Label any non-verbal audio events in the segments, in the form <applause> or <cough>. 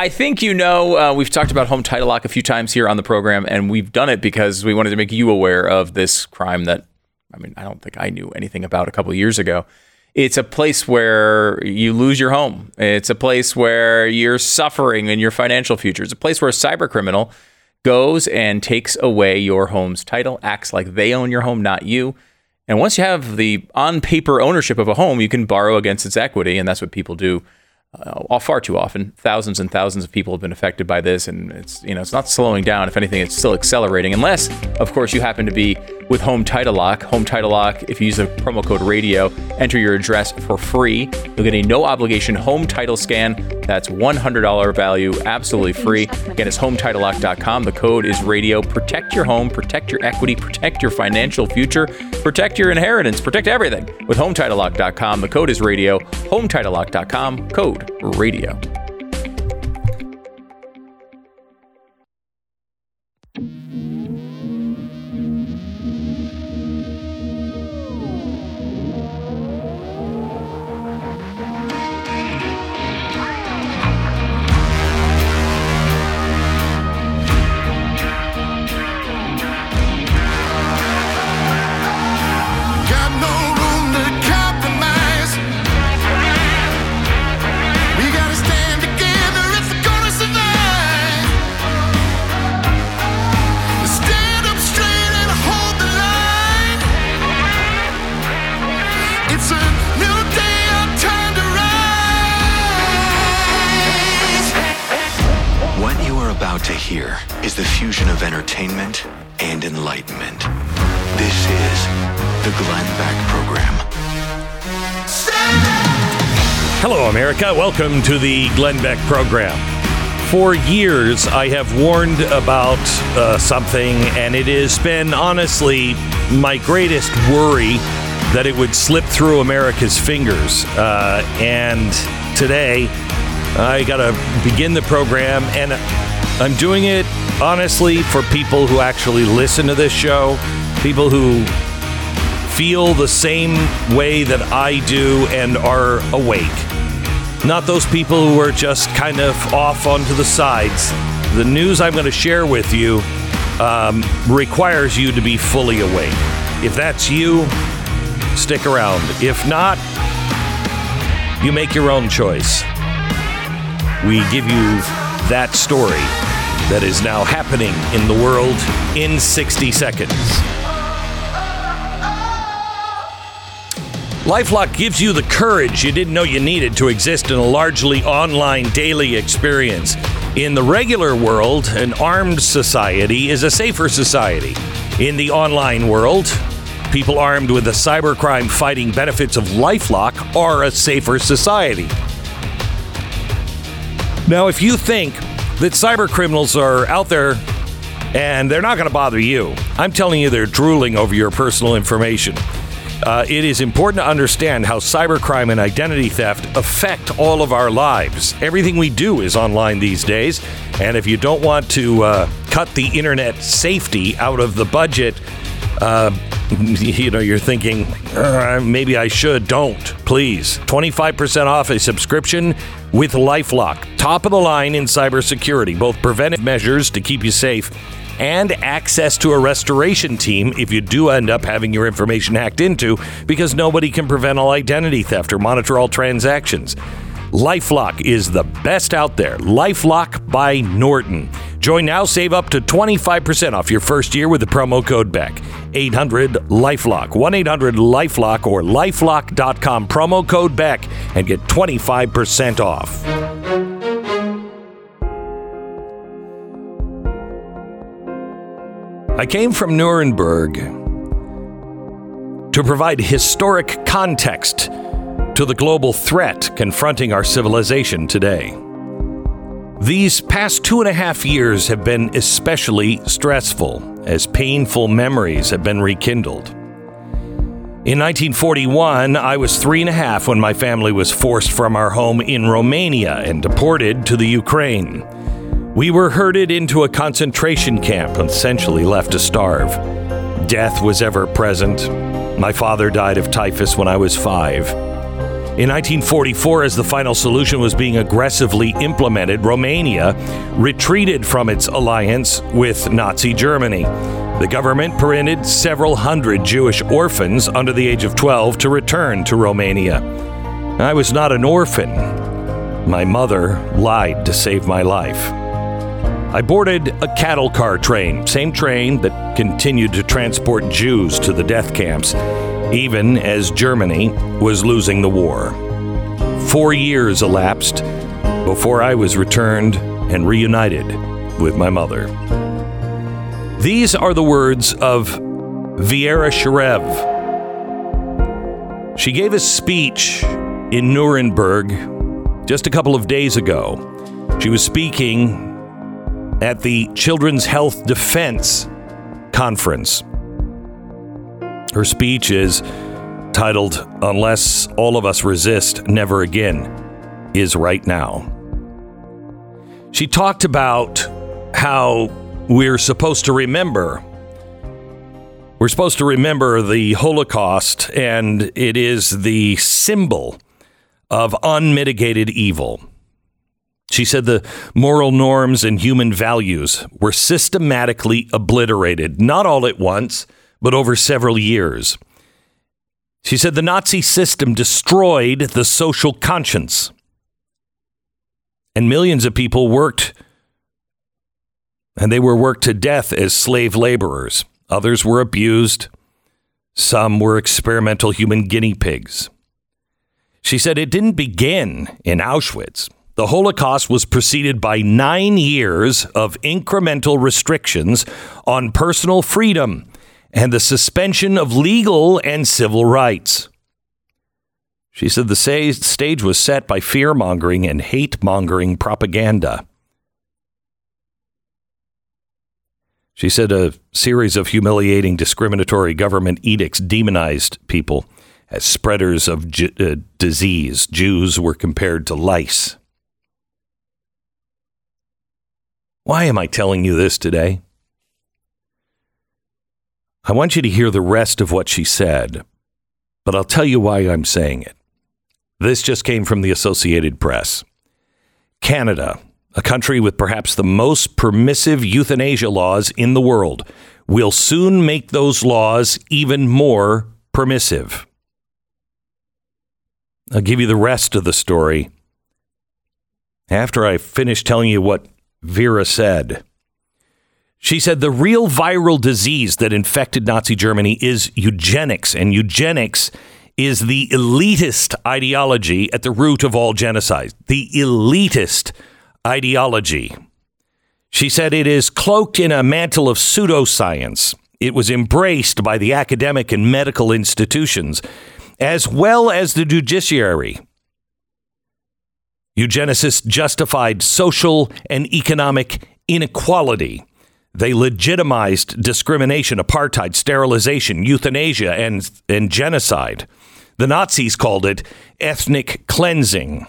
I think you know uh, we've talked about home title lock a few times here on the program, and we've done it because we wanted to make you aware of this crime that I mean I don't think I knew anything about a couple years ago. It's a place where you lose your home. It's a place where you're suffering in your financial future. It's a place where a cyber criminal goes and takes away your home's title, acts like they own your home, not you. And once you have the on paper ownership of a home, you can borrow against its equity, and that's what people do uh, far too often. Thousands and thousands of people have been affected by this, and it's you know it's not slowing down. If anything, it's still accelerating. Unless, of course, you happen to be with Home Title Lock. Home Title Lock. If you use the promo code Radio, enter your address for free. You'll get a no obligation home title scan. That's $100 value, absolutely free. Again, it's HomeTitleLock.com. The code is Radio. Protect your home, protect your equity, protect your financial future, protect your inheritance, protect everything with HomeTitleLock.com. The code is Radio. HomeTitleLock.com. Code Radio. Welcome to the Glenn Beck program. For years, I have warned about uh, something, and it has been honestly my greatest worry that it would slip through America's fingers. Uh, and today, I got to begin the program, and I'm doing it honestly for people who actually listen to this show, people who feel the same way that I do and are awake not those people who are just kind of off onto the sides. The news I'm going to share with you um, requires you to be fully awake. If that's you, stick around. If not, you make your own choice. We give you that story that is now happening in the world in 60 seconds. Lifelock gives you the courage you didn't know you needed to exist in a largely online daily experience. In the regular world, an armed society is a safer society. In the online world, people armed with the cybercrime fighting benefits of Lifelock are a safer society. Now, if you think that cyber criminals are out there and they're not going to bother you, I'm telling you they're drooling over your personal information. Uh, it is important to understand how cybercrime and identity theft affect all of our lives. Everything we do is online these days, and if you don't want to uh, cut the internet safety out of the budget, uh, <laughs> you know, you're thinking, uh, maybe I should. Don't, please. 25% off a subscription with Lifelock. Top of the line in cybersecurity, both preventive measures to keep you safe and access to a restoration team if you do end up having your information hacked into because nobody can prevent all identity theft or monitor all transactions. Lifelock is the best out there. Lifelock by Norton. Join now, save up to 25% off your first year with the promo code BECK. 800 Lifelock, 1 800 Lifelock, or lifelock.com promo code BECK and get 25% off. I came from Nuremberg to provide historic context to the global threat confronting our civilization today. These past two and a half years have been especially stressful as painful memories have been rekindled. In 1941, I was three and a half when my family was forced from our home in Romania and deported to the Ukraine. We were herded into a concentration camp, and essentially left to starve. Death was ever present. My father died of typhus when I was five. In 1944, as the final solution was being aggressively implemented, Romania retreated from its alliance with Nazi Germany. The government permitted several hundred Jewish orphans under the age of 12 to return to Romania. I was not an orphan. My mother lied to save my life. I boarded a cattle car train, same train that continued to transport Jews to the death camps, even as Germany was losing the war. Four years elapsed before I was returned and reunited with my mother. These are the words of Vera Sharav. She gave a speech in Nuremberg just a couple of days ago. She was speaking at the Children's Health Defense Conference. Her speech is titled Unless All of Us Resist, Never Again, is right now. She talked about how we're supposed to remember. We're supposed to remember the Holocaust, and it is the symbol of unmitigated evil. She said the moral norms and human values were systematically obliterated, not all at once, but over several years. She said the Nazi system destroyed the social conscience. And millions of people worked, and they were worked to death as slave laborers. Others were abused. Some were experimental human guinea pigs. She said it didn't begin in Auschwitz. The Holocaust was preceded by nine years of incremental restrictions on personal freedom and the suspension of legal and civil rights. She said the stage was set by fear mongering and hate mongering propaganda. She said a series of humiliating, discriminatory government edicts demonized people as spreaders of uh, disease. Jews were compared to lice. Why am I telling you this today? I want you to hear the rest of what she said, but I'll tell you why I'm saying it. This just came from the Associated Press. Canada, a country with perhaps the most permissive euthanasia laws in the world, will soon make those laws even more permissive. I'll give you the rest of the story after I finish telling you what Vera said. She said the real viral disease that infected Nazi Germany is eugenics, and eugenics is the elitist ideology at the root of all genocide. The elitist ideology. She said it is cloaked in a mantle of pseudoscience. It was embraced by the academic and medical institutions, as well as the judiciary. Eugenicists justified social and economic inequality they legitimized discrimination, apartheid, sterilization, euthanasia, and, and genocide. The Nazis called it ethnic cleansing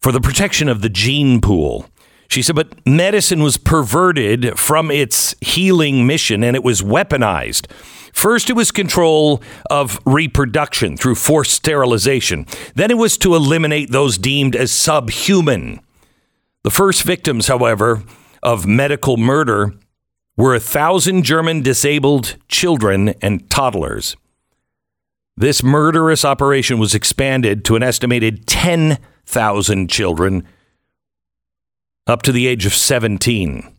for the protection of the gene pool. She said, but medicine was perverted from its healing mission and it was weaponized. First, it was control of reproduction through forced sterilization. Then it was to eliminate those deemed as subhuman. The first victims, however, of medical murder were a thousand German disabled children and toddlers. This murderous operation was expanded to an estimated 10,000 children up to the age of 17.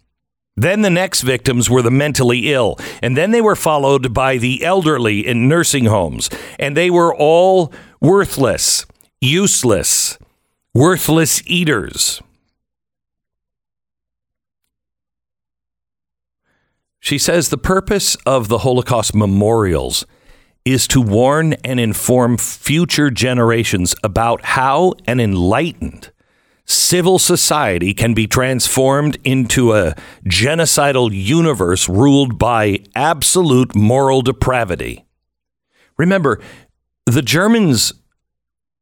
Then the next victims were the mentally ill, and then they were followed by the elderly in nursing homes, and they were all worthless, useless, worthless eaters. She says the purpose of the Holocaust memorials is to warn and inform future generations about how an enlightened civil society can be transformed into a genocidal universe ruled by absolute moral depravity. Remember, the Germans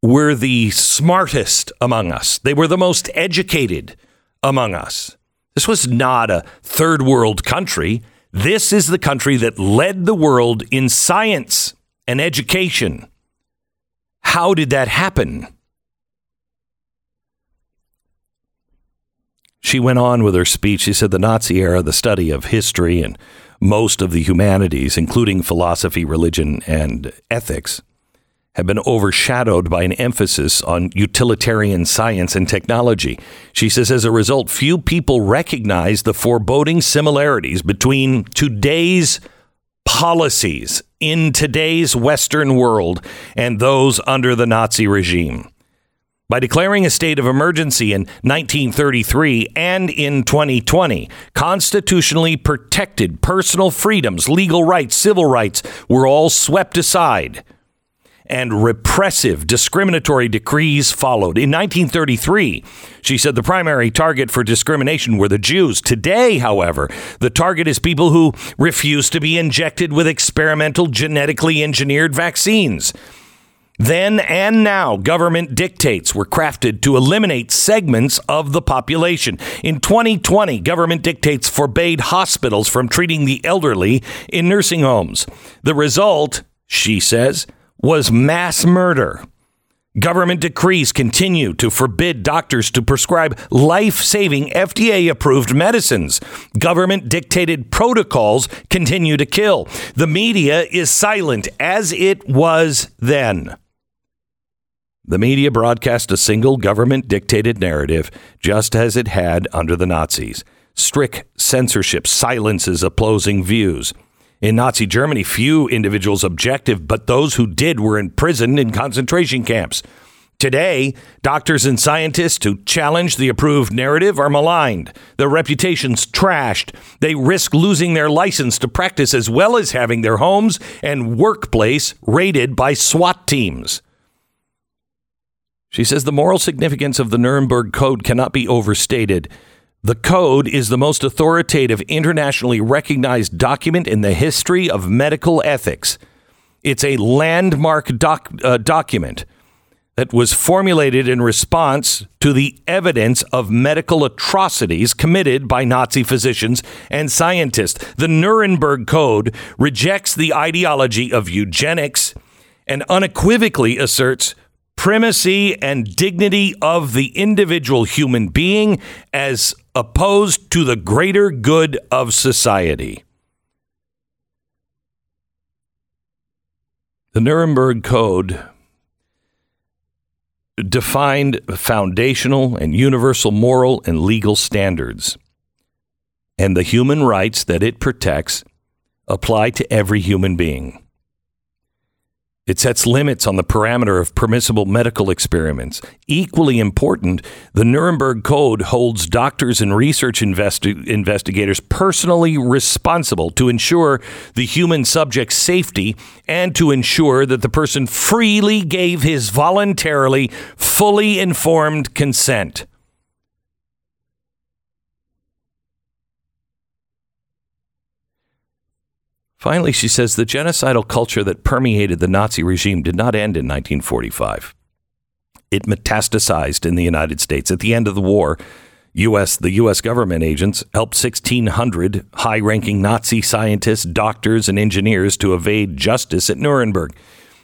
were the smartest among us, they were the most educated among us. This was not a third world country. This is the country that led the world in science and education. How did that happen? She went on with her speech. She said the Nazi era, the study of history and most of the humanities, including philosophy, religion, and ethics, have been overshadowed by an emphasis on utilitarian science and technology. She says, as a result, few people recognize the foreboding similarities between today's policies in today's Western world and those under the Nazi regime. By declaring a state of emergency in 1933 and in 2020, constitutionally protected personal freedoms, legal rights, civil rights were all swept aside and repressive discriminatory decrees followed. In 1933, she said the primary target for discrimination were the Jews. Today, however, the target is people who refuse to be injected with experimental genetically engineered vaccines. Then and now, government dictates were crafted to eliminate segments of the population. In 2020, government dictates forbade hospitals from treating the elderly in nursing homes. The result, she says, was mass murder. Government decrees continue to forbid doctors to prescribe life saving FDA approved medicines. Government dictated protocols continue to kill. The media is silent as it was then. The media broadcast a single government dictated narrative, just as it had under the Nazis. Strict censorship silences opposing views. In Nazi Germany, few individuals objected, but those who did were imprisoned in concentration camps. Today, doctors and scientists who challenge the approved narrative are maligned. Their reputations trashed. They risk losing their license to practice as well as having their homes and workplace raided by SWAT teams. She says the moral significance of the Nuremberg Code cannot be overstated. The code is the most authoritative, internationally recognized document in the history of medical ethics. It's a landmark doc, uh, document that was formulated in response to the evidence of medical atrocities committed by Nazi physicians and scientists. The Nuremberg Code rejects the ideology of eugenics and unequivocally asserts primacy and dignity of the individual human being as opposed to the greater good of society. The Nuremberg Code defined foundational and universal moral and legal standards, and the human rights that it protects apply to every human being. It sets limits on the parameter of permissible medical experiments. Equally important, the Nuremberg Code holds doctors and research investi- investigators personally responsible to ensure the human subject's safety and to ensure that the person freely gave his voluntarily, fully informed consent. Finally, she says the genocidal culture that permeated the Nazi regime did not end in 1945. It metastasized in the United States. At the end of the war, US the US government agents helped 1600 high-ranking Nazi scientists, doctors and engineers to evade justice at Nuremberg.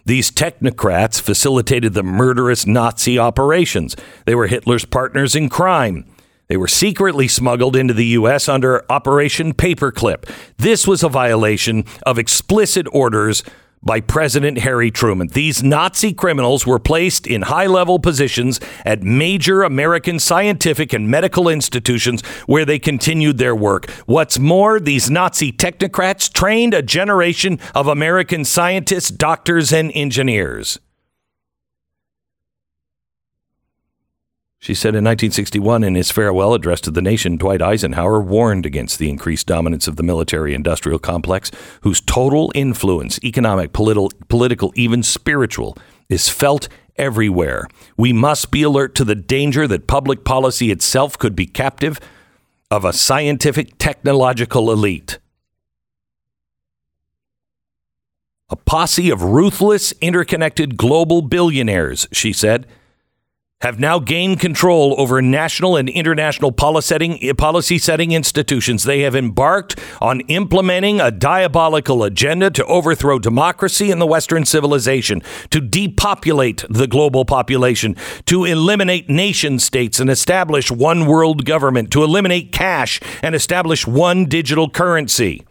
These technocrats facilitated the murderous Nazi operations. They were Hitler's partners in crime. They were secretly smuggled into the U.S. under Operation Paperclip. This was a violation of explicit orders by President Harry Truman. These Nazi criminals were placed in high level positions at major American scientific and medical institutions where they continued their work. What's more, these Nazi technocrats trained a generation of American scientists, doctors, and engineers. She said in 1961 in his farewell address to the nation, Dwight Eisenhower warned against the increased dominance of the military industrial complex, whose total influence, economic, political, political, even spiritual, is felt everywhere. We must be alert to the danger that public policy itself could be captive of a scientific technological elite. A posse of ruthless, interconnected global billionaires, she said have now gained control over national and international policy setting, institutions. They have embarked on implementing a diabolical agenda to overthrow democracy in the Western civilization, to depopulate the global population, to eliminate nation states and establish one world government, to eliminate cash and establish one digital currency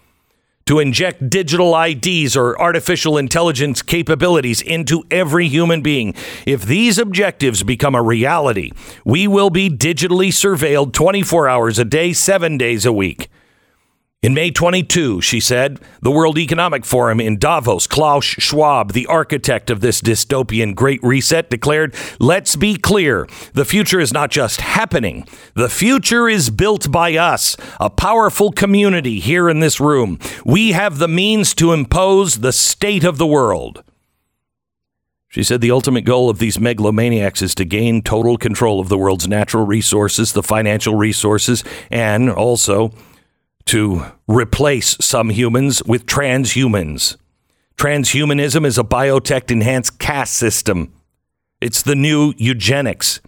to inject digital IDs or artificial intelligence capabilities into every human being. If these objectives become a reality, we will be digitally surveilled 24 hours a day, seven days a week. In May 22, she said, the World Economic Forum in Davos, Klaus Schwab, the architect of this dystopian Great Reset, declared, Let's be clear. The future is not just happening, the future is built by us, a powerful community here in this room. We have the means to impose the state of the world. She said the ultimate goal of these megalomaniacs is to gain total control of the world's natural resources, the financial resources, and also to replace some humans with transhumans. Transhumanism is a biotech enhanced caste system. It's the new eugenics.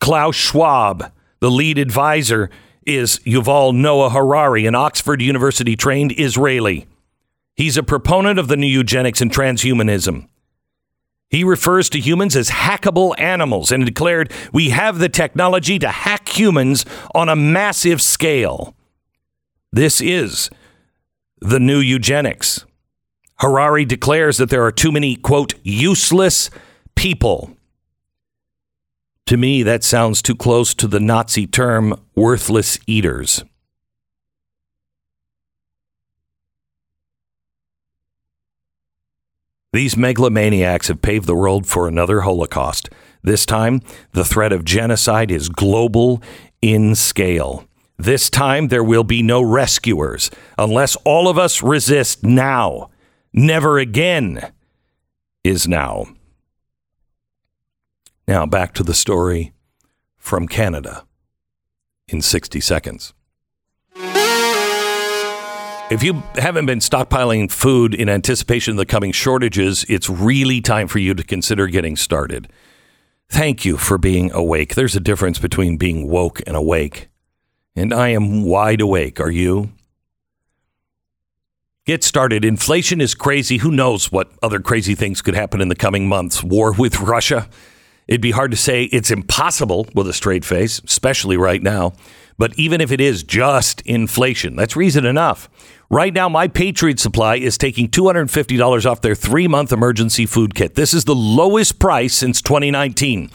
Klaus Schwab, the lead advisor, is Yuval Noah Harari, an Oxford University trained Israeli. He's a proponent of the new eugenics and transhumanism. He refers to humans as hackable animals and declared, We have the technology to hack humans on a massive scale. This is the new eugenics. Harari declares that there are too many, quote, useless people. To me, that sounds too close to the Nazi term worthless eaters. These megalomaniacs have paved the road for another Holocaust. This time, the threat of genocide is global in scale. This time there will be no rescuers unless all of us resist now. Never again is now. Now back to the story from Canada in 60 seconds. If you haven't been stockpiling food in anticipation of the coming shortages, it's really time for you to consider getting started. Thank you for being awake. There's a difference between being woke and awake and I am wide awake. Are you? Get started. Inflation is crazy. Who knows what other crazy things could happen in the coming months? War with Russia. It'd be hard to say it's impossible with a straight face, especially right now. But even if it is just inflation, that's reason enough. Right now, My Patriot Supply is taking $250 off their three month emergency food kit. This is the lowest price since 2019.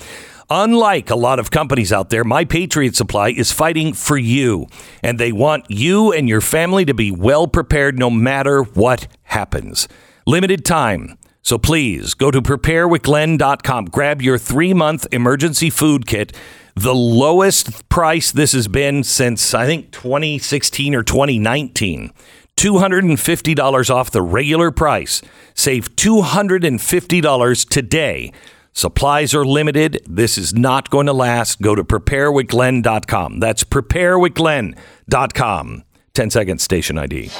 Unlike a lot of companies out there, My Patriot Supply is fighting for you, and they want you and your family to be well prepared no matter what happens. Limited time. So please go to preparewithglenn.com. Grab your three month emergency food kit. The lowest price this has been since, I think, 2016 or 2019. $250 off the regular price. Save $250 today Supplies are limited. This is not going to last. Go to preparewithglenn.com. That's preparewithglenn.com. 10 seconds station ID.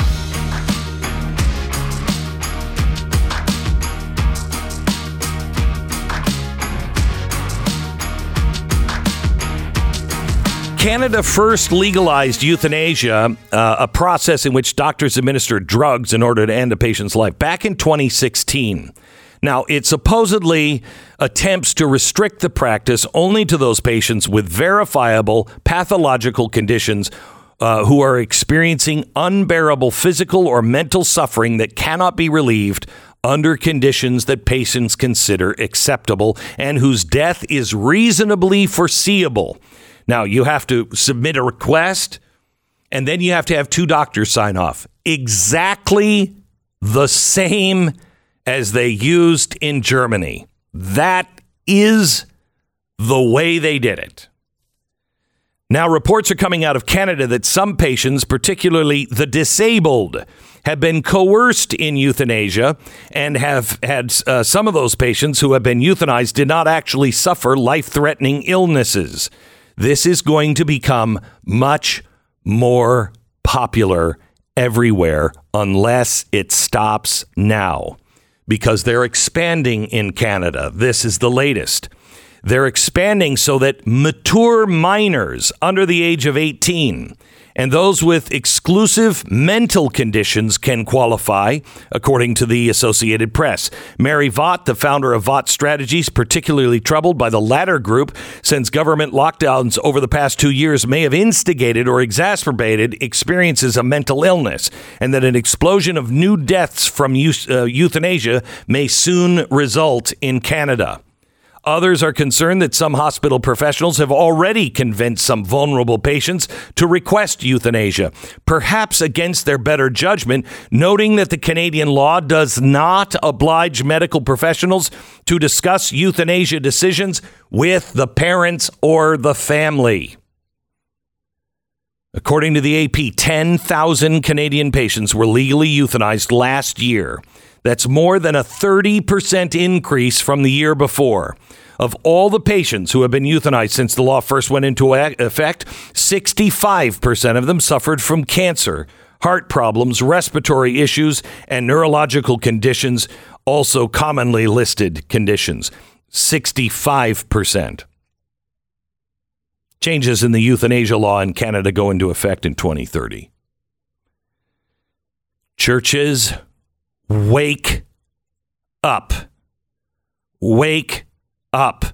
Canada first legalized euthanasia, uh, a process in which doctors administer drugs in order to end a patient's life, back in 2016. Now, it supposedly attempts to restrict the practice only to those patients with verifiable pathological conditions uh, who are experiencing unbearable physical or mental suffering that cannot be relieved under conditions that patients consider acceptable and whose death is reasonably foreseeable. Now, you have to submit a request and then you have to have two doctors sign off. Exactly the same as they used in Germany. That is the way they did it. Now, reports are coming out of Canada that some patients, particularly the disabled, have been coerced in euthanasia and have had uh, some of those patients who have been euthanized did not actually suffer life threatening illnesses. This is going to become much more popular everywhere unless it stops now because they're expanding in Canada. This is the latest. they're expanding so that mature minors under the age of 18 and those with exclusive mental conditions can qualify, according to the Associated Press. Mary Vought, the founder of Vought Strategies, particularly troubled by the latter group, since government lockdowns over the past two years may have instigated or exacerbated experiences of mental illness, and that an explosion of new deaths from uh, euthanasia may soon result in Canada. Others are concerned that some hospital professionals have already convinced some vulnerable patients to request euthanasia, perhaps against their better judgment, noting that the Canadian law does not oblige medical professionals to discuss euthanasia decisions with the parents or the family. According to the AP, 10,000 Canadian patients were legally euthanized last year. That's more than a 30% increase from the year before. Of all the patients who have been euthanized since the law first went into effect, 65% of them suffered from cancer, heart problems, respiratory issues, and neurological conditions, also commonly listed conditions. 65%. Changes in the euthanasia law in Canada go into effect in 2030. Churches, wake up. Wake up.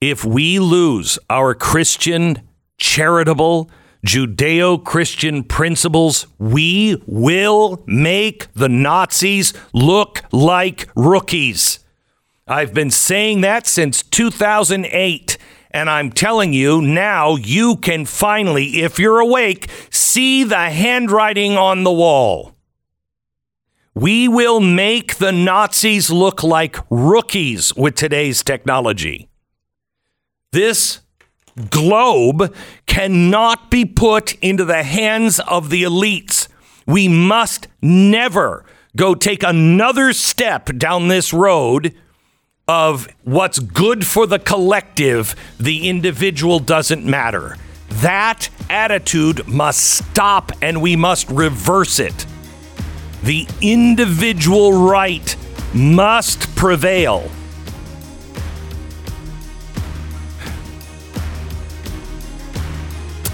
If we lose our Christian, charitable, Judeo Christian principles, we will make the Nazis look like rookies. I've been saying that since 2008. And I'm telling you now, you can finally, if you're awake, see the handwriting on the wall. We will make the Nazis look like rookies with today's technology. This globe cannot be put into the hands of the elites. We must never go take another step down this road of what's good for the collective, the individual doesn't matter. That attitude must stop and we must reverse it. The individual right must prevail.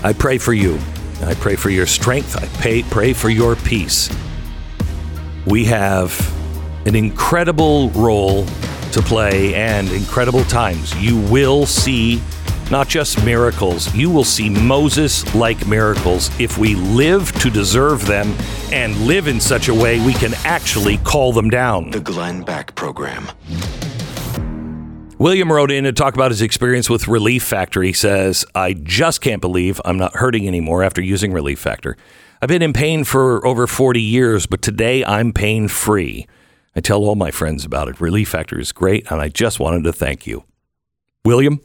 I pray for you. I pray for your strength. I pray, pray for your peace. We have an incredible role to play and incredible times. You will see not just miracles. You will see Moses like miracles if we live to deserve them and live in such a way we can actually call them down. The Glenn Beck Program. William wrote in to talk about his experience with Relief Factor. He says, I just can't believe I'm not hurting anymore after using Relief Factor. I've been in pain for over 40 years, but today I'm pain free. I tell all my friends about it. Relief Factor is great, and I just wanted to thank you. William,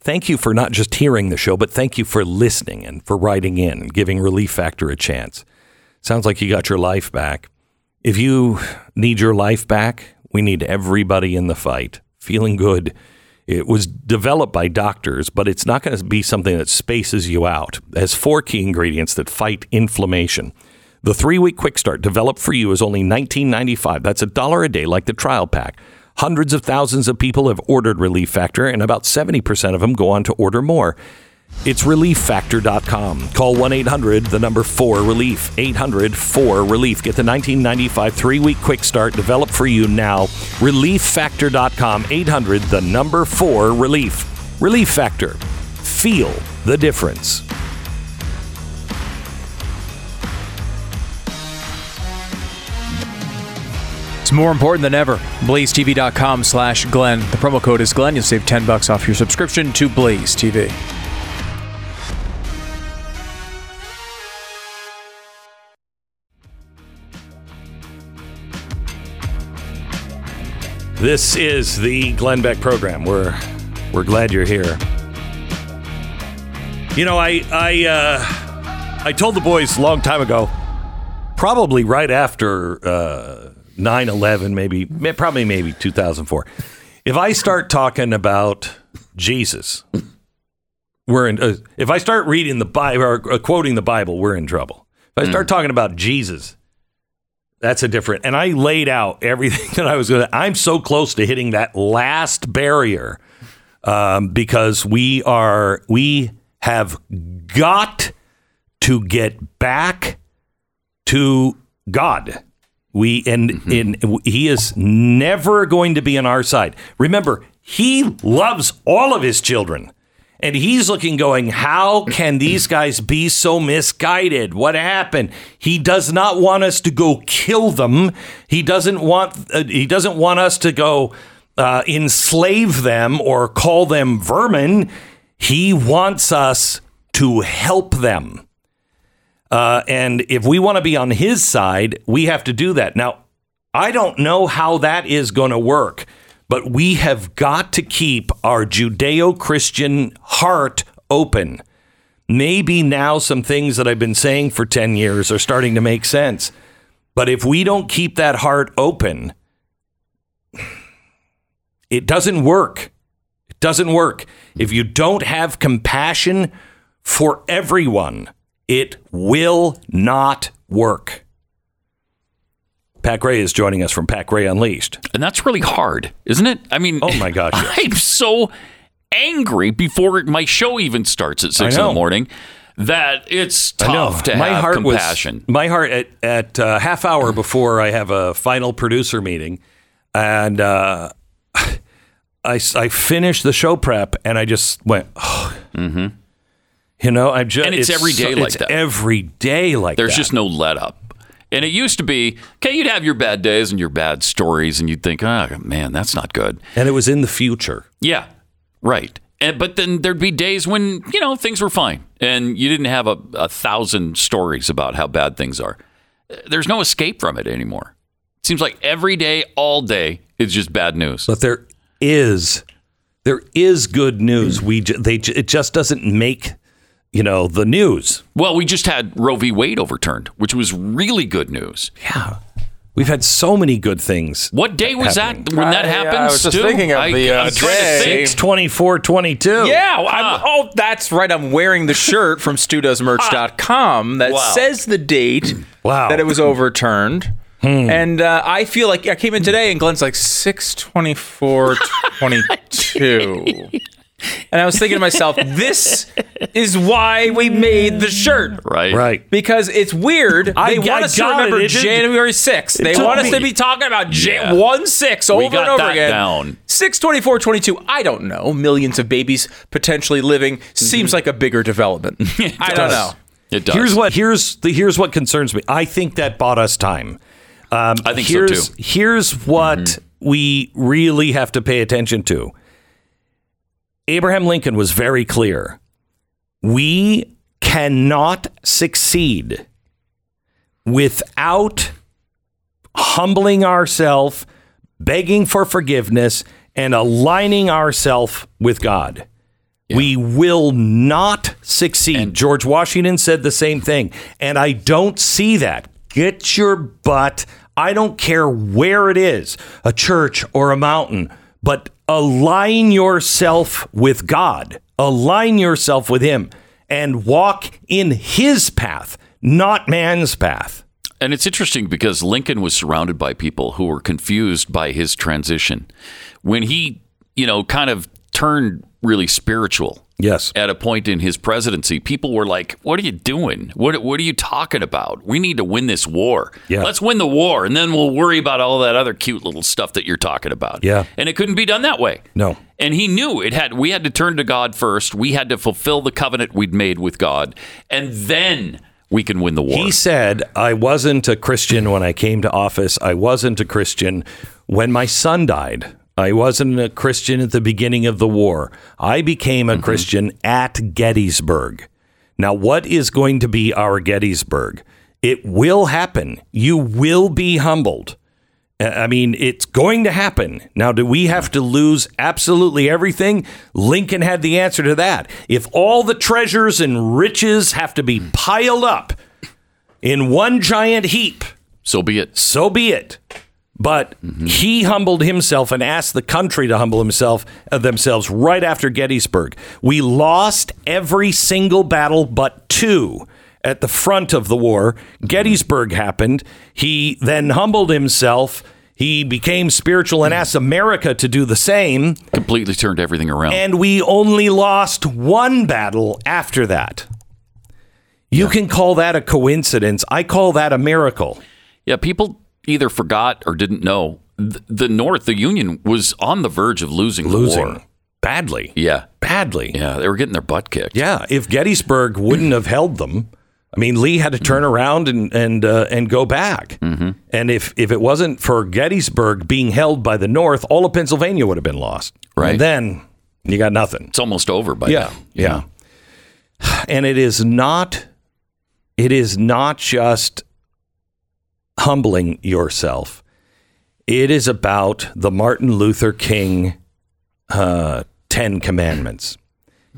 thank you for not just hearing the show, but thank you for listening and for writing in and giving Relief Factor a chance. Sounds like you got your life back. If you need your life back, we need everybody in the fight. Feeling good. It was developed by doctors, but it's not going to be something that spaces you out. It has four key ingredients that fight inflammation. The three week quick start developed for you is only $19.95. That's a dollar a day, like the trial pack. Hundreds of thousands of people have ordered Relief Factor, and about 70% of them go on to order more. It's relieffactor.com. Call 1 800, the number 4 Relief. 800 4 Relief. Get the 1995 three week quick start developed for you now. Relieffactor.com. 800, the number 4 Relief. Relief Factor. Feel the difference. It's more important than ever. BlazeTV.com slash Glenn. The promo code is Glenn. You'll save 10 bucks off your subscription to Blaze TV. This is the Glenn Beck program. We're we're glad you're here. You know, I I uh, I told the boys a long time ago, probably right after uh, 9 11, maybe, probably maybe 2004. If I start talking about Jesus, we're in, uh, if I start reading the Bible or uh, quoting the Bible, we're in trouble. If I start mm. talking about Jesus, that's a different. And I laid out everything <laughs> that I was going to. I'm so close to hitting that last barrier um, because we are we have got to get back to God. We and Mm-hmm. and he is never going to be on our side. Remember, he loves all of his children. And he's looking going, how can these guys be so misguided? What happened? He does not want us to go kill them. He doesn't want uh, he doesn't want us to go uh, enslave them or call them vermin. He wants us to help them. Uh, and if we want to be on his side, we have to do that. Now, I don't know how that is going to work, but we have got to keep our Judeo Christian heart open. Maybe now some things that I've been saying for 10 years are starting to make sense. But if we don't keep that heart open, it doesn't work. It doesn't work. If you don't have compassion for everyone, it will not work. Pat Gray is joining us from Pat Gray Unleashed. And that's really hard, isn't it? I mean, Oh my gosh, <laughs> yes. I'm so angry before my show even starts at six in the morning that it's tough to my have heart compassion. Was, my heart at, at uh, half hour before I have a final producer meeting, and uh, <sighs> I, I finished the show prep, and I just went, oh. <sighs> you know, I'm just. And it's every day like it's that. Every day like There's that. just no let up. And it used to be, okay, you'd have your bad days and your bad stories, and you'd think, oh, man, that's not good. and it was in the future. Yeah, right. And, but then there'd be days when, you know, things were fine and you didn't have a, a thousand stories about how bad things are. There's no escape from it anymore. It seems like every day, all day, is just bad news. But there is there is good news. We they it just doesn't make you know the news. Well, we just had Roe v. Wade overturned, which was really good news. Yeah, we've had so many good things. What day was Happening. that when that I- happened? I was just Stu? thinking of I- the, uh, I'm trying to day. Six twenty four twenty two. Yeah. I'm, oh, that's right. I'm wearing the shirt from StuDoesMerch.com that Wow. says the date <clears throat> Wow. that it was overturned. And uh, I feel like I came in today and Glenn's like 62422. <laughs> and I was thinking to myself, this is why we made the shirt. Right. right. Because it's weird. I- They want I us to got it. remember It January 6th. They took want us to be talking about Yeah. 1 6 over got and over that again. down. 6 24 22. I don't know. Millions of babies potentially living seems like a bigger development. <laughs> I don't know. It does. Here's what here's the here's what concerns me. I think that bought us time. Um, I think so, too. Here's what we really have to pay attention to. Abraham Lincoln was very clear. We cannot succeed without humbling ourselves, begging for forgiveness, and aligning ourselves with God. We will not succeed. George Washington said the same thing. And I don't see that. Get your butt, I don't care where it is, a church or a mountain, but align yourself with God. Align yourself with Him and walk in His path, not man's path. And it's interesting because Lincoln was surrounded by people who were confused by his transition. When he, you know, kind of turned really spiritual Yes. at a point in his presidency, people were like, "What are you doing? What what are you talking about? We need to win this war. Yeah. Let's win the war and then we'll worry about all that other cute little stuff that you're talking about." Yeah. And it couldn't be done that way. No. And he knew it had we had to turn to God first. We had to fulfill the covenant we'd made with God, and then we can win the war. He said, I wasn't a Christian when I came to office. I wasn't a Christian when my son died. I wasn't a Christian at the beginning of the war. I became a mm-hmm. Christian at Gettysburg. Now, what is going to be our Gettysburg? It will happen. You will be humbled. I mean, it's going to happen. Now, do we have to lose absolutely everything? Lincoln had the answer to that. If all the treasures and riches have to be mm. piled up in one giant heap, so be it. so be it. But he humbled himself and asked the country to humble himself uh, themselves right after Gettysburg. We lost every single battle but two at the front of the war. Gettysburg happened. He then humbled himself. He became spiritual and asked America to do the same. Completely turned everything around. And we only lost one battle after that. You yeah. can call that a coincidence. I call that a miracle. Yeah, people either forgot or didn't know. The, the North, the Union, was on the verge of losing, losing. war. Badly. Yeah. Badly. Yeah, they were getting their butt kicked. Yeah. If Gettysburg wouldn't have held them, I mean, Lee had to turn around and and uh, and go back. Mm-hmm. And if if it wasn't for Gettysburg being held by the North, all of Pennsylvania would have been lost. Right. And then you got nothing. It's almost over by yeah, now. Yeah. <sighs> And it is not. It is not just humbling yourself. It is about the Martin Luther King uh, Ten Commandments.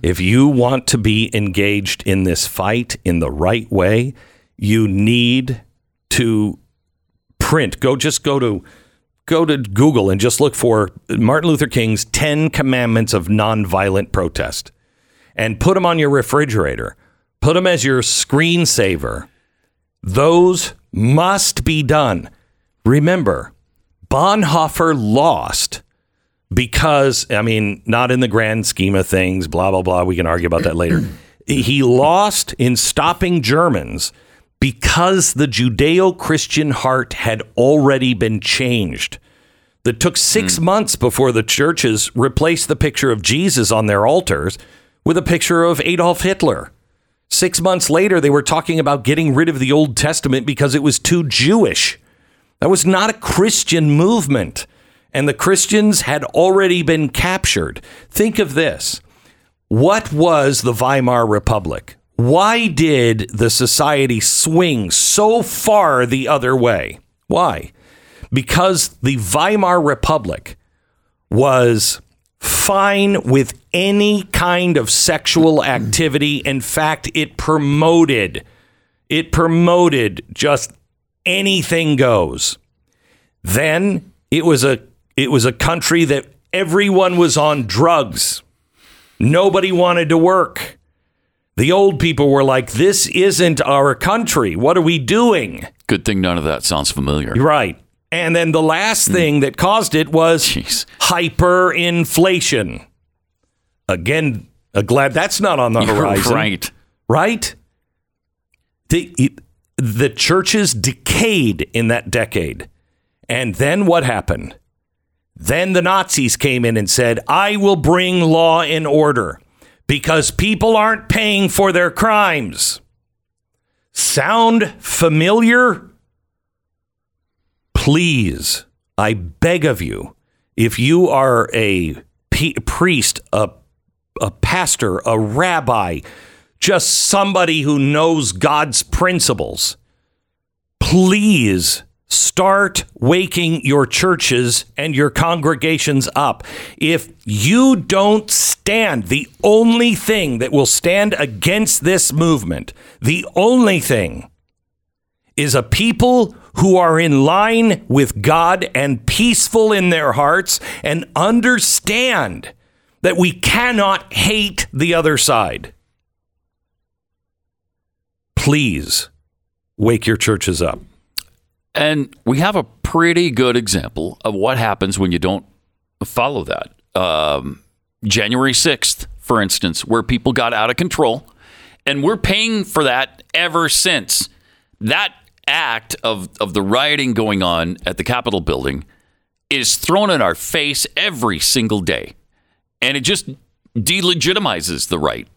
If you want to be engaged in this fight in the right way, you need to print. Go just go to go to Google and just look for Martin Luther King's 10 commandments of nonviolent protest and put them on your refrigerator. Put them as your screensaver. Those must be done. Remember, Bonhoeffer lost because I mean, not in the grand scheme of things, blah blah blah. We can argue about that later. <clears throat> he lost in stopping Germans because the Judeo-Christian heart had already been changed. That took six mm. months before the churches replaced the picture of Jesus on their altars with a picture of Adolf Hitler. Six months later, they were talking about getting rid of the Old Testament because it was too Jewish. That was not a Christian movement and the Christians had already been captured. Think of this. What was the Weimar Republic? Why did the society swing so far the other way? Why? Because the Weimar Republic was fine with any kind of sexual activity. In fact, it promoted it promoted just anything goes. Then it was a it was a country that everyone was on drugs. Nobody wanted to work. The old people were like, this isn't our country. What are we doing? Good thing none of that sounds familiar. Right. And then the last hmm. thing that caused it was Jeez. hyperinflation. Again, uh, glad that's not on the <laughs> horizon. right. Right? The, the churches decayed in that decade. And then what happened? Then the Nazis came in and said, I will bring law and order because people aren't paying for their crimes. Sound familiar? Please, I beg of you, if you are a priest, a, a pastor, a rabbi, just somebody who knows God's principles, please Start waking your churches and your congregations up. If you don't stand, the only thing that will stand against this movement, the only thing is a people who are in line with God and peaceful in their hearts and understand that we cannot hate the other side. Please wake your churches up. And we have a pretty good example of what happens when you don't follow that. Um, January 6th, for instance, where people got out of control. And we're paying for that ever since. That act of, of the rioting going on at the Capitol building is thrown in our face every single day. And it just delegitimizes the right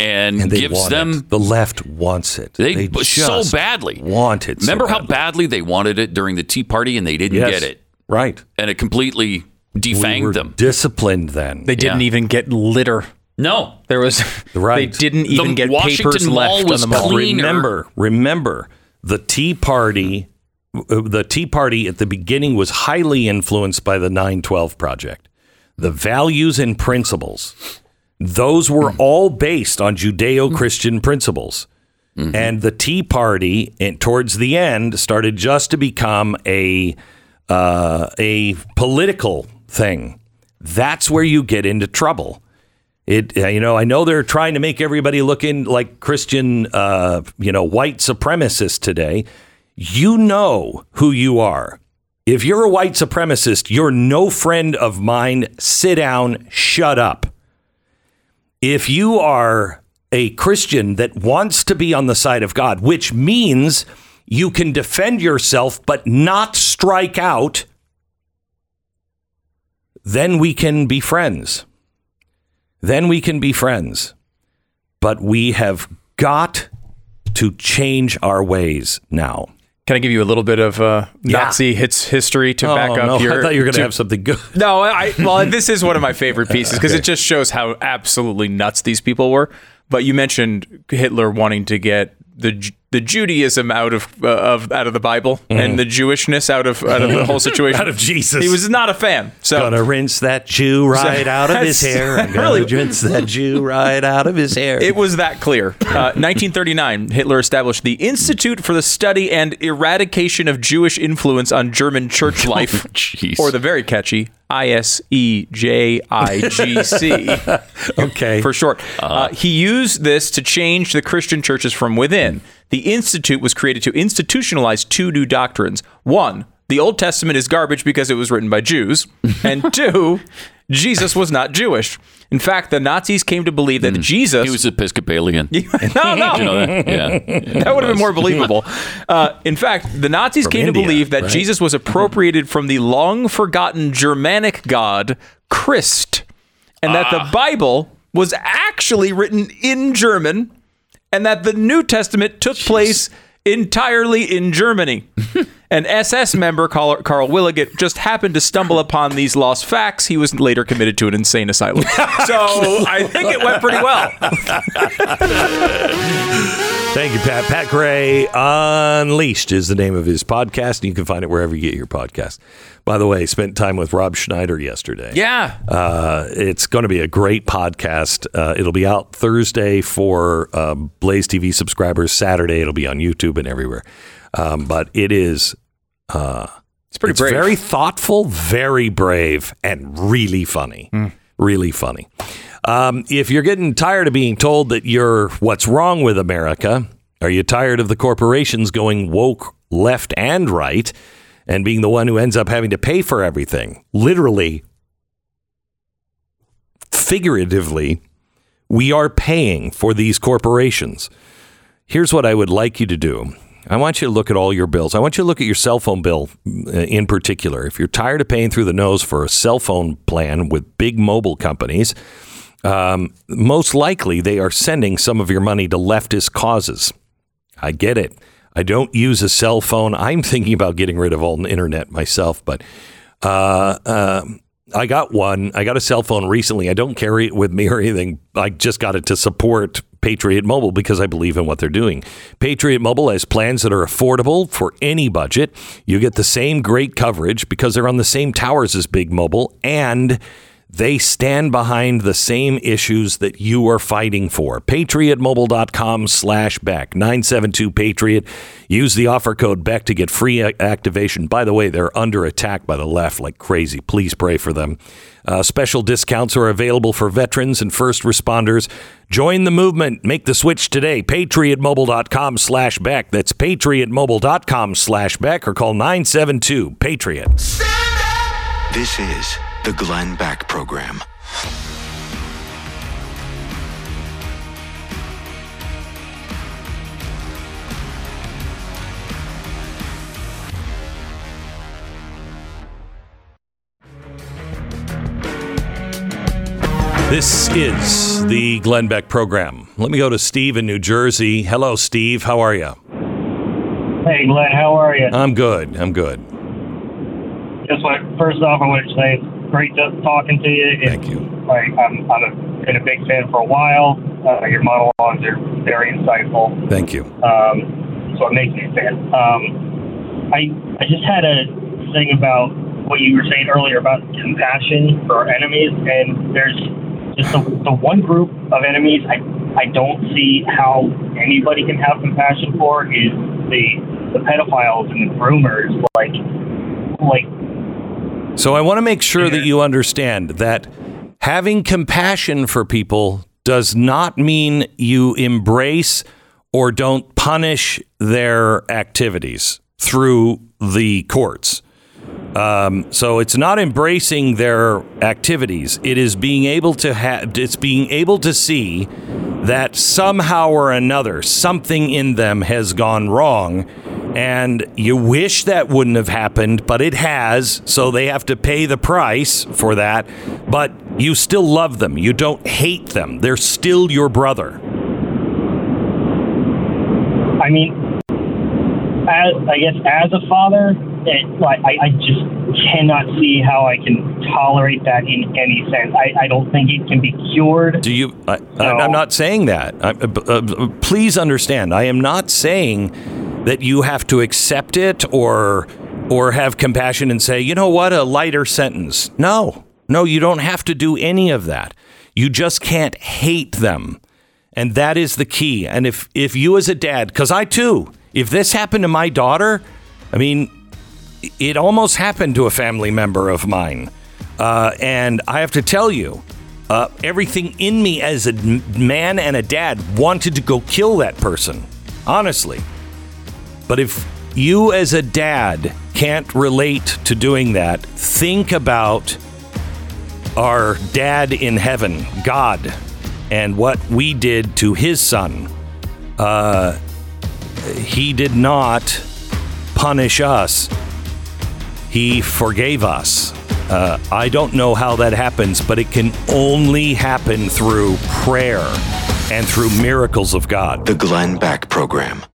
and, and gives them it. the left wants it. They, they so badly want it. Remember so how badly they wanted it during the Tea Party and they didn't yes. get it. Right, and it completely defanged we them. Disciplined then. They didn't yeah. even get litter. No, there was. <laughs> Right. They didn't even the get Washington papers left on the mall. Remember, remember the Tea Party. Uh, the Tea Party at the beginning was highly influenced by the 912 Project. The values and principles those were all based on Judeo Christian principles. Mm-hmm. And the Tea Party, and towards the end, started just to become a uh, a political thing. That's where you get into trouble. It, uh, you know, I know they're trying to make everybody look in like Christian, uh, you know, white supremacists today. You know who you are. If you're a white supremacist, you're no friend of mine. Sit down, shut up. If you are a Christian that wants to be on the side of God, which means you can defend yourself but not strike out, then we can be friends. Then we can be friends. But we have got to change our ways now. Can I give you a little bit of uh, Nazi hits history to back up Oh, no, <laughs> your? I thought you were going to have something good. <laughs> No, I well, this is one of my favorite <laughs> pieces because it just shows how absolutely nuts these people were. But you mentioned Hitler wanting to get the the Judaism out of uh, of out of the Bible and the Jewishness out of out of the whole <laughs> situation. Out of Jesus. He was not a fan. So Gonna rinse that Jew right out of his hair. <laughs> I'm gonna really- rinse that Jew right out of his hair. It was that clear. Uh, 1939, Hitler established the Institute for the Study and Eradication of Jewish Influence on German Church <laughs> Life, Jeez. or the very catchy I S E J I G C okay. for short. Uh, he used this to change the Christian churches from within. The Institute was created to institutionalize two new doctrines. One, the Old Testament is garbage because it was written by Jews. <laughs> And two, Jesus was not Jewish. In fact, the Nazis came to believe that Jesus. He was Episcopalian. <laughs> no, no. You know that? <laughs> Yeah. That would have been more believable. Uh, in fact, the Nazis came India, to believe that right? Jesus was appropriated from the long forgotten Germanic god Christ, and that the Bible was actually written in German, and that the New Testament took place entirely in Germany. <laughs> An SS member, Karl, Karl Wiligut, just happened to stumble upon these lost facts. He was later committed to an insane asylum. <laughs> So I think it went pretty well. <laughs> Thank you, Pat. Pat Gray Unleashed is the name of his podcast, and you can find it wherever you get your podcast. By the way, spent time with Rob Schneider yesterday. Yeah. Uh, it's going to be a great podcast. Uh, it'll be out Thursday for uh, Blaze TV subscribers. Saturday, it'll be on YouTube and everywhere. Um, but it is It's pretty it's brave. very thoughtful, very brave, and really funny. Really funny. Um, if you're getting tired of being told that you're what's wrong with America, are you tired of the corporations going woke left and right and being the one who ends up having to pay for everything? Literally, figuratively, we are paying for these corporations. Here's what I would like you to do. I want you to look at all your bills. I want you to look at your cell phone bill uh, in particular. If you're tired of paying through the nose for a cell phone plan with big mobile companies, um, most likely they are sending some of your money to leftist causes. I get it. I don't use a cell phone. I'm thinking about getting rid of all the internet myself, but uh, uh, I got one. I got a cell phone recently. I don't carry it with me or anything. I just got it to support Patriot Mobile because I believe in what they're doing. Patriot Mobile has plans that are affordable for any budget. You get the same great coverage because they're on the same towers as Big Mobile and they stand behind the same issues that you are fighting for. PatriotMobile.com slash Beck, 972 Patriot. Use the offer code Beck to get free activation. By the way, they're under attack by the left like crazy. Please pray for them. Uh, special discounts are available for veterans and first responders. Join the movement. Make the switch today. PatriotMobile.com slash Beck. That's PatriotMobile.com slash Beck or call 972 Patriot. This is the Glenn Beck Program. This is the Glenn Beck program. Let me go to Steve in New Jersey. Hello, Steve. How are you? Hey, Glenn, how are you? I'm good. I'm good. Just like first off, I want to say it's great just talking to you. It's, Thank you. Like I'm, I'm a, been a big fan for a while. Uh, your monologues are very insightful, Thank you. um, so it makes me a fan. Um, I I just had a thing about what you were saying earlier about compassion for our enemies, and there's just the, the one group of enemies I I don't see how anybody can have compassion for is the the pedophiles and the groomers. Like like So I want to make sure that you understand that having compassion for people does not mean you embrace or don't punish their activities through the courts. Um, so it's not embracing their activities. It is being able to have. It's being able to see that somehow or another something in them has gone wrong, and you wish that wouldn't have happened, but it has. So they have to pay the price for that. But you still love them. You don't hate them. They're still your brother. I mean, as I guess as a father, it, like I, I just cannot see how I can tolerate that in any sense. I, I don't think it can be cured. Do you? I, No. I'm not saying that. I, uh, uh, please understand. I am not saying that you have to accept it or or have compassion and say, you know what, a lighter sentence. No, no, you don't have to do any of that. You just can't hate them, and that is the key. And if if you as a dad, because I too, if this happened to my daughter, I mean, it almost happened to a family member of mine. Uh, and I have to tell you, uh, everything in me as a man and a dad wanted to go kill that person, honestly. But if you as a dad can't relate to doing that, think about our dad in heaven, God, and what we did to his son. Uh, he did not punish us he forgave us. Uh, I don't know how that happens, but it can only happen through prayer and through miracles of God. The Glenn Beck Program.